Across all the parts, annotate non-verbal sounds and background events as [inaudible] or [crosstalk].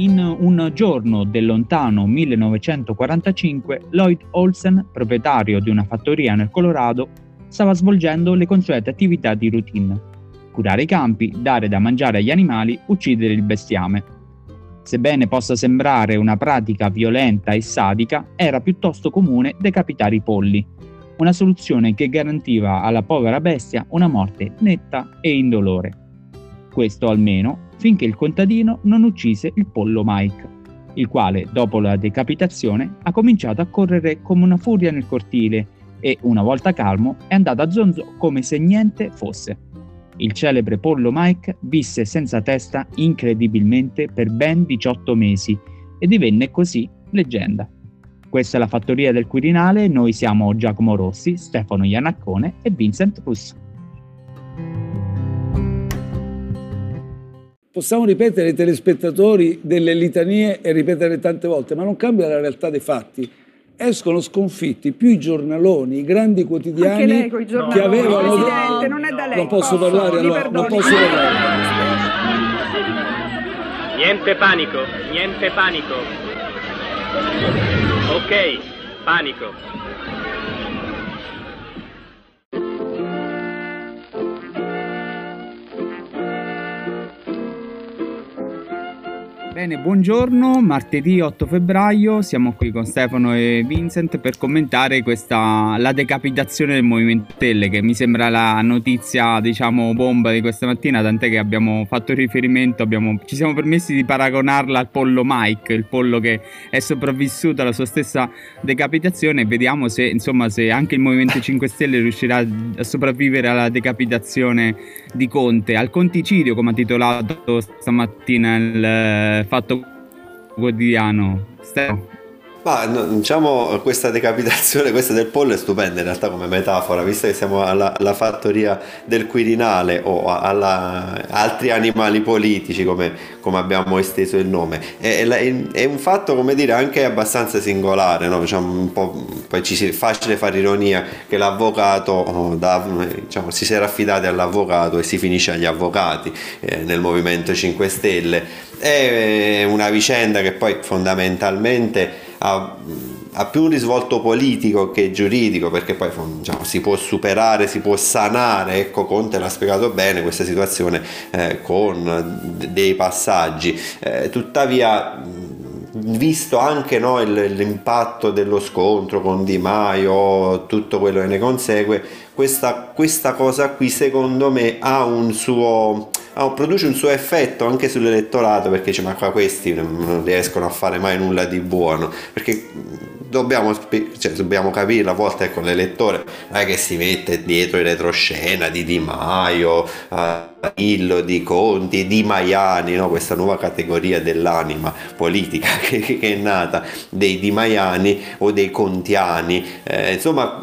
In un giorno del lontano 1945, Lloyd Olsen, proprietario di una fattoria nel Colorado, stava svolgendo le consuete attività di routine. Curare i campi, dare da mangiare agli animali, uccidere il bestiame. Sebbene possa sembrare una pratica violenta e sadica, era piuttosto comune decapitare i polli, una soluzione che garantiva alla povera bestia una morte netta e indolore. Questo almeno finché il contadino non uccise il pollo Mike, il quale, dopo la decapitazione, ha cominciato a correre come una furia nel cortile e, una volta calmo, è andato a zonzo come se niente fosse. Il celebre pollo Mike visse senza testa incredibilmente per ben 18 mesi e divenne così leggenda. Questa è la fattoria del Quirinale, noi siamo Giacomo Rossi, Stefano Iannaccone e Vincent Russo. Possiamo ripetere ai telespettatori delle litanie e ripetere tante volte, ma non cambia la realtà dei fatti. Escono sconfitti più i giornaloni, i grandi quotidiani lei, che avevano... Presidente, non è da lei. Non posso Posso, parlare allora, non posso parlare. Niente panico, niente panico. Ok, panico. Bene, buongiorno, martedì 8 febbraio, siamo qui con Stefano e Vincent per commentare questa, la decapitazione del Movimento Stelle, che mi sembra la notizia, diciamo, bomba di questa mattina, tant'è che abbiamo fatto riferimento, abbiamo, ci siamo permessi di paragonarla al pollo Mike, il pollo che è sopravvissuto alla sua stessa decapitazione, vediamo se, insomma, se anche il Movimento 5 Stelle riuscirà a sopravvivere alla decapitazione di Conte, al conticidio, come ha titolato stamattina il eh, Fatto Quotidiano. Stefano. Ma diciamo questa decapitazione, [laughs] questa del pollo è stupenda in realtà come metafora, visto che siamo alla, alla fattoria del Quirinale o alla altri animali politici come, come abbiamo esteso il nome. È, è- è un fatto, come dire, anche abbastanza singolare, no? Diciamo, poi ci è facile fare ironia che l'avvocato oh, da- diciamo, si era affidati all'avvocato e si finisce agli avvocati eh, nel Movimento 5 Stelle. È una vicenda che poi fondamentalmente ha, ha più un risvolto politico che giuridico perché poi diciamo, si può superare, si può sanare, ecco Conte l'ha spiegato bene questa situazione eh, con dei passaggi, Eh, tuttavia visto anche no, l'impatto dello scontro con Di Maio, tutto quello che ne consegue, questa, questa cosa qui secondo me ha un suo ha- produce un suo effetto anche sull'elettorato perché dice ma qua questi non riescono a fare mai nulla di buono perché dobbiamo, cioè, dobbiamo capire a volte ecco l'elettore non è che si mette dietro il retroscena di Di Maio eh, Illo, di Conti, di Maiani, no? questa nuova categoria dell'anima politica [laughs] che, che è nata, dei Di Maiani o dei Contiani, Eh, insomma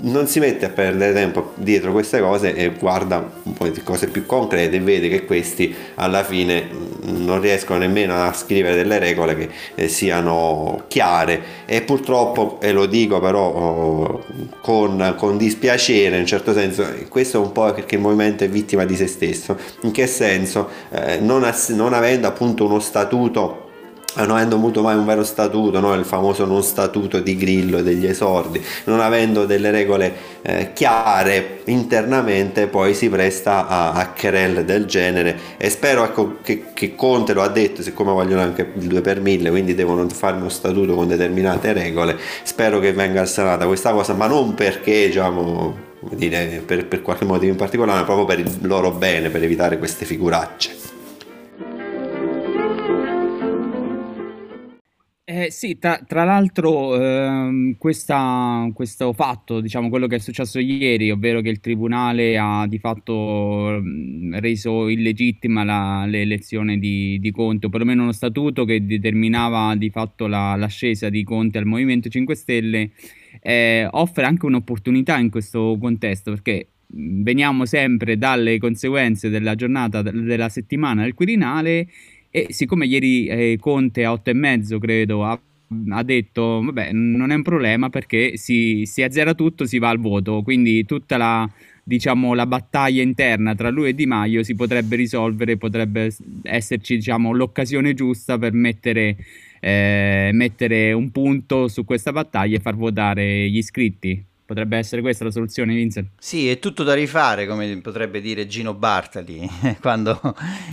non si mette a perdere tempo dietro queste cose e guarda un po' di cose più concrete e vede che questi alla fine mh, non riescono nemmeno a scrivere delle regole che eh, siano chiare e purtroppo, e lo dico però oh, con, con dispiacere in un certo senso, questo è un po' perché il movimento è vittima di se stesso. In che senso? Eh, non, ass- non avendo appunto uno statuto non avendo avuto mai un vero statuto, no? il famoso non statuto di Grillo e degli esordi, non avendo delle regole eh, chiare internamente, poi si presta a, a querelle del genere e spero ecco, che, che Conte lo ha detto, siccome vogliono anche il 2 per 1000, quindi devono fare uno statuto con determinate regole, spero che venga sanata questa cosa, ma non perché diciamo, dire, per, per qualche motivo in particolare, ma proprio per il loro bene, per evitare queste figuracce. Eh, sì, tra, tra l'altro ehm, questa- questo fatto, diciamo quello che è successo ieri, ovvero che il tribunale ha di fatto ehm, reso illegittima la- l'elezione di, di Conte, o perlomeno uno statuto che determinava di fatto la- l'ascesa di Conte al Movimento 5 Stelle, eh, offre anche un'opportunità in questo contesto, perché mh, veniamo sempre dalle conseguenze della giornata, de- della settimana del Quirinale e siccome ieri eh, Conte a 8 e mezzo, credo, ha, ha detto, vabbè, non è un problema perché si, si azzera tutto, si va al voto, quindi tutta la, diciamo, la battaglia interna tra lui e Di Maio si potrebbe risolvere, potrebbe esserci diciamo, l'occasione giusta per mettere, eh, mettere un punto su questa battaglia e far votare gli iscritti. Potrebbe essere questa la soluzione, Vincent? Sì, è tutto da rifare, come potrebbe dire Gino Bartali, [laughs] quando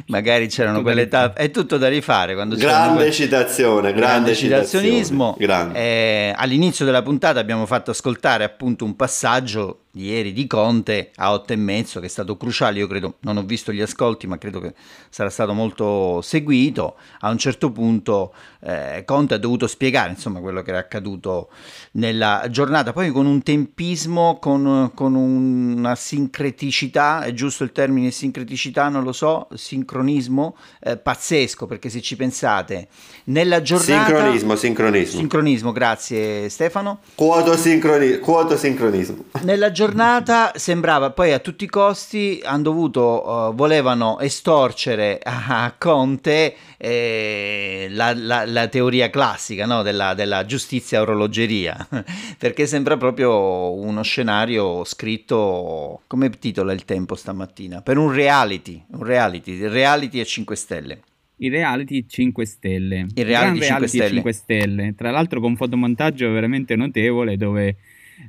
magari c'erano tutto quelle tappe. È tutto da rifare. Quando grande que... citazione, grande, grande citazionismo. Grande. Eh, all'inizio della puntata abbiamo fatto ascoltare appunto un passaggio ieri di Conte a 8 e mezzo che è stato cruciale. Io credo non ho visto gli ascolti ma credo che sarà stato molto seguito. A un certo punto eh, Conte ha dovuto spiegare insomma quello che era accaduto nella giornata. Poi con un tempismo con, con una sincreticità è giusto il termine sincreticità non lo so sincronismo eh, pazzesco perché se ci pensate nella giornata sincronismo sincronismo. Sincronismo grazie Stefano. Quoto, sincroni- quoto sincronismo. Nella giornata giornata sembrava poi a tutti i costi hanno dovuto, uh, volevano estorcere [laughs] a Conte eh, la, la, la, teoria classica no? della, della, giustizia orologeria, [laughs] perché sembra proprio uno scenario scritto, come titola il tempo stamattina, per un reality, un reality, reality a 5 stelle. Il reality 5 stelle. Il reality, 5, reality stelle. 5 stelle. Tra l'altro con fotomontaggio veramente notevole dove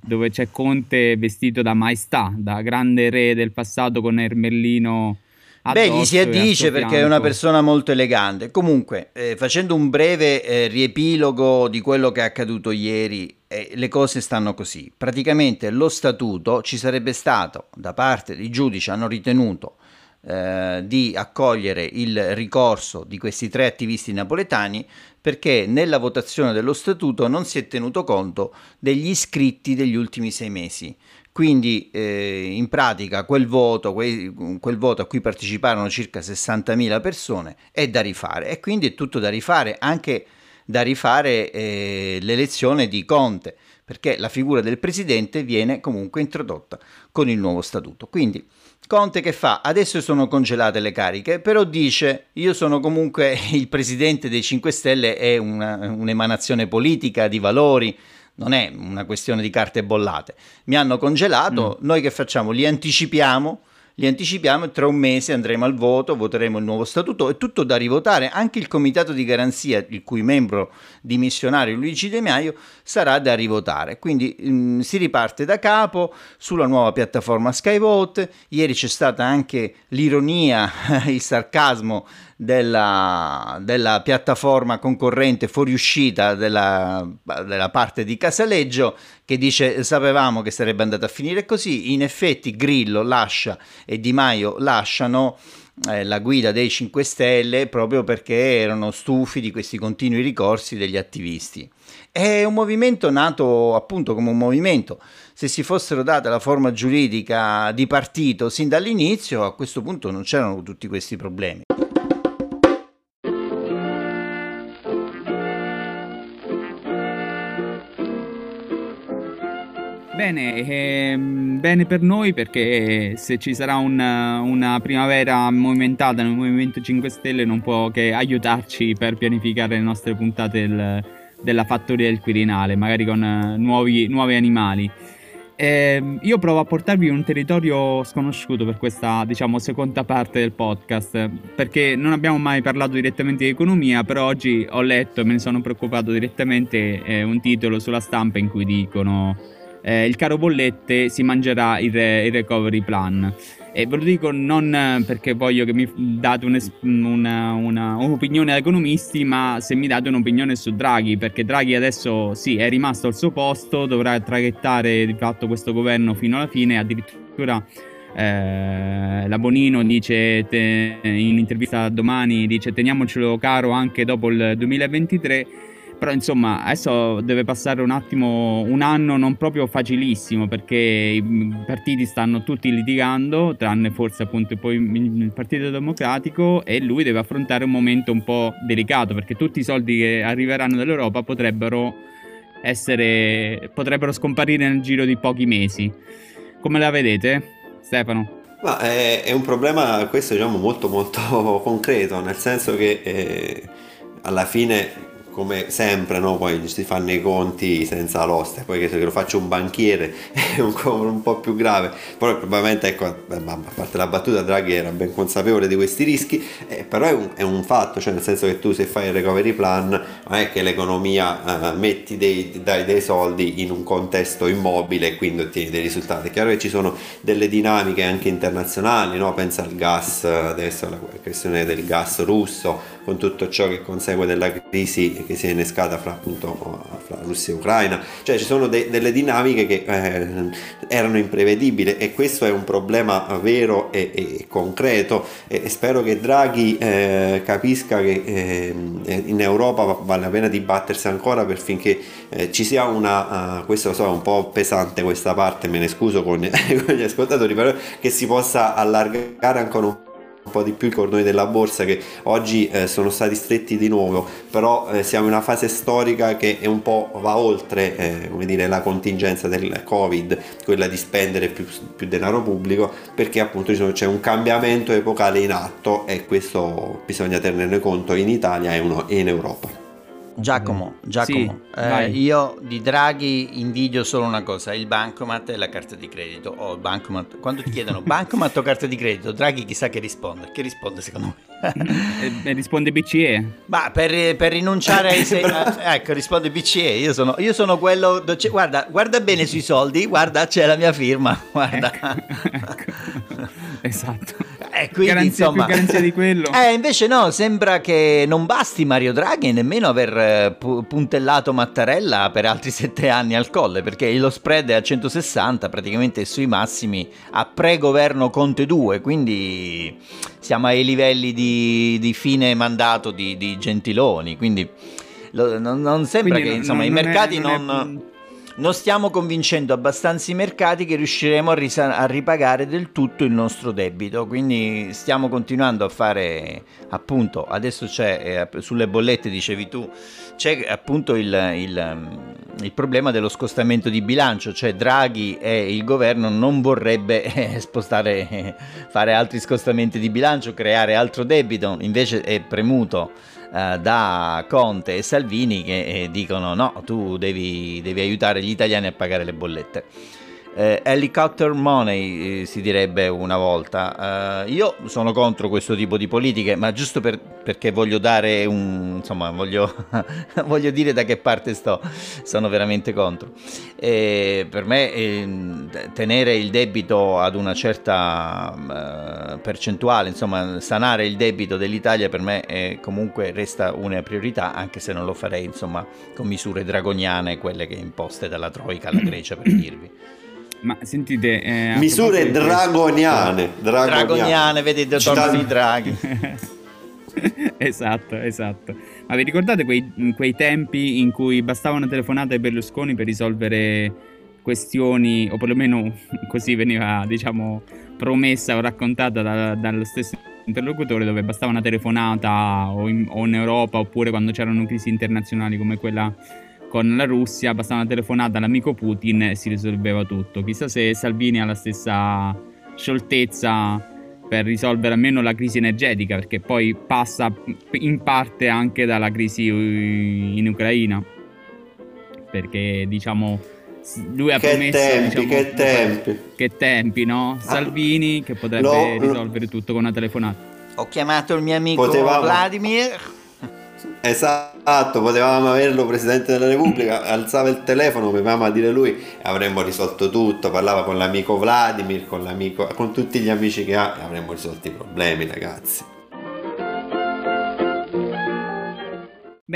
dove c'è Conte vestito da maestà, da grande re del passato con Ermellino. Beh, gli si addice perché è una persona molto elegante. Comunque, eh, facendo un breve eh, riepilogo di quello che è accaduto ieri, eh, le cose stanno così. Praticamente lo statuto ci sarebbe stato da parte dei giudici, hanno ritenuto eh, di accogliere il ricorso di questi tre attivisti napoletani perché nella votazione dello statuto non si è tenuto conto degli iscritti degli ultimi sei mesi. Quindi eh, in pratica quel voto, quel, quel voto a cui parteciparono circa 60.000 persone è da rifare e quindi è tutto da rifare, anche da rifare eh, l'elezione di Conte, perché la figura del presidente viene comunque introdotta con il nuovo statuto. Quindi Conte che fa? Adesso sono congelate le cariche, però dice io sono comunque [laughs] il presidente dei 5 Stelle, è una, un'emanazione politica di valori, non è una questione di carte bollate. Mi hanno congelato, mm. noi che facciamo? Li anticipiamo li anticipiamo e tra un mese andremo al voto, voteremo il nuovo statuto, è tutto da rivotare, anche il comitato di garanzia, il cui membro dimissionario Luigi De Maio, sarà da rivotare. Quindi mh, mm, si riparte da capo sulla nuova piattaforma Skyvote, ieri c'è stata anche l'ironia, [laughs] il sarcasmo della, della piattaforma concorrente fuoriuscita della, della parte di Casaleggio che dice sapevamo che sarebbe andata a finire così, in effetti Grillo lascia e Di Maio lasciano eh, la guida dei 5 Stelle proprio perché erano stufi di questi continui ricorsi degli attivisti. È un movimento nato appunto come un movimento. Se si fossero date la forma giuridica di partito sin dall'inizio, a questo punto non c'erano tutti questi problemi. Bene, ehm, bene per noi perché se ci sarà una, una, primavera movimentata nel Movimento 5 Stelle non può che aiutarci per pianificare le nostre puntate del, della fattoria del Quirinale, magari con uh, nuovi, nuovi, animali. Eh, io provo a portarvi in un territorio sconosciuto per questa, diciamo, seconda parte del podcast, perché non abbiamo mai parlato direttamente di economia, però oggi ho letto e me ne sono preoccupato direttamente eh, un titolo sulla stampa in cui dicono eh, il caro bollette si mangerà il, il, recovery plan. E ve lo dico non perché voglio che mi date una, una, un'opinione da economisti, ma se mi date un'opinione su Draghi, perché Draghi adesso sì, è rimasto al suo posto, dovrà traghettare di fatto questo governo fino alla fine, addirittura eh, la Bonino dice te, in intervista domani dice teniamocelo caro anche dopo il 2023 però insomma, adesso deve passare un attimo, un anno non proprio facilissimo perché i partiti stanno tutti litigando, tranne forse appunto il Partito Democratico e lui deve affrontare un momento un po' delicato perché tutti i soldi che arriveranno dall'Europa potrebbero essere, potrebbero scomparire nel giro di pochi mesi. Come la vedete, Stefano? Ma è, è un problema questo diciamo molto molto [laughs] concreto, nel senso che eh, alla fine come sempre, no? poi si fanno i conti senza l'oste, poi che se lo faccio un banchiere [laughs] è un, un po' più grave, però probabilmente, ecco, a parte la battuta, Draghi era ben consapevole di questi rischi, eh, però è un, è un, fatto, cioè nel senso che tu se fai il recovery plan non è che l'economia eh, metti dei, dai dei soldi in un contesto immobile e quindi ottieni dei risultati. È chiaro che ci sono delle dinamiche anche internazionali, no? pensa al gas, adesso alla questione del gas russo, con tutto ciò che consegue della crisi che si è innescata fra, appunto, fra Russia e Ucraina, cioè ci sono de- delle dinamiche che eh, erano imprevedibili e questo è un problema vero e, e concreto. E, spero che Draghi eh, capisca che eh, in Europa vale la pena dibattersi ancora per finché eh, ci sia una, uh, questo lo so è un po' pesante questa parte, me ne scuso con, [laughs] con gli ascoltatori, però che si possa allargare ancora un un po' di più i cordoni della borsa che oggi eh, sono stati stretti di nuovo, però eh, siamo in una fase storica che è un po' va oltre eh, come dire, la contingenza del Covid, quella di spendere più, più denaro pubblico, perché appunto c'è un cambiamento epocale in atto e questo bisogna tenerne conto in Italia e in Europa. Giacomo, Giacomo sì, eh, io di Draghi invidio solo una cosa, il bancomat e la carta di credito. Oh, bancomat, quando ti chiedono [laughs] bancomat o carta di credito, Draghi chissà che risponde. Che risponde secondo me? [laughs] risponde BCE. Ma per, per rinunciare ai sei... [laughs] ecco, risponde BCE. Io sono, io sono quello... Guarda, guarda bene sui soldi, guarda c'è la mia firma. Guarda. Ecco, ecco. esatto. Eh, quindi, garanzia, insomma, garanzia di quello. Eh, invece no, sembra che non basti Mario Draghi nemmeno aver eh, puntellato Mattarella per altri [laughs] sette anni al colle, perché lo spread è a 160, praticamente sui massimi a pre-governo Conte 2, quindi siamo ai livelli di, di fine mandato di, di Gentiloni, quindi lo, non, non, sembra quindi che insomma, non, i mercati non... non è non stiamo convincendo abbastanza i mercati che riusciremo a, risa- a, ripagare del tutto il nostro debito. Quindi stiamo continuando a fare, appunto, adesso c'è eh, sulle bollette, dicevi tu, c'è appunto il, il, il, problema dello scostamento di bilancio, cioè Draghi e il governo non vorrebbe [laughs] eh, spostare, [laughs] fare altri scostamenti di bilancio, creare altro debito, invece è premuto eh, da Conte e Salvini che eh, dicono no, tu devi, devi aiutare gli italiani a pagare le bollette eh, helicopter money eh, si direbbe una volta. Uh, io sono contro questo tipo di politiche, ma giusto per, perché voglio dare un insomma, voglio, [laughs] voglio, dire da che parte sto. Sono veramente contro. E per me eh, tenere il debito ad una certa uh, percentuale, insomma, sanare il debito dell'Italia per me comunque resta una priorità, anche se non lo farei, insomma, con misure dragoniane, quelle che imposte dalla Troica alla Grecia per dirvi. Ma sentite... Eh, Misure dragoniane, dragoniane. Dragoniane, vedete, torno di draghi. [laughs] esatto, esatto. Ma vi ricordate quei, quei, tempi in cui bastava una telefonata ai Berlusconi per risolvere questioni, o perlomeno [laughs] così veniva, diciamo, promessa o raccontata da, dallo stesso interlocutore, dove bastava una telefonata o in, o in Europa oppure quando c'erano crisi internazionali come quella con la Russia, bastava una telefonata all'amico Putin e si risolveva tutto. Chissà se Salvini ha la stessa scioltezza per risolvere almeno la crisi energetica, perché poi passa in parte anche dalla crisi in Ucraina. Perché diciamo lui ha che promesso tempi, diciamo, che tempi che tempi no? Salvini che potrebbe lo, risolvere tutto con una telefonata ho chiamato il mio amico Potevamo... Vladimir Esatto, potevamo averlo Presidente della Repubblica, alzava il telefono, potevamo a dire lui avremmo risolto tutto, parlava con l'amico Vladimir, con, l'amico, con tutti gli amici che ha e avremmo risolto i problemi ragazzi.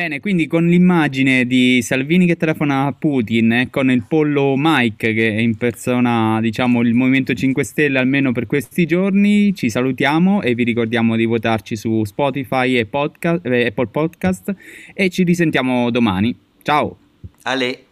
Bene, quindi con l'immagine di Salvini che telefona a Putin e con il pollo Mike che impersona, diciamo, il Movimento 5 Stelle almeno per questi giorni, ci salutiamo e vi ricordiamo di votarci su Spotify e podcast, eh, Apple Podcast e ci risentiamo domani. Ciao! Ale.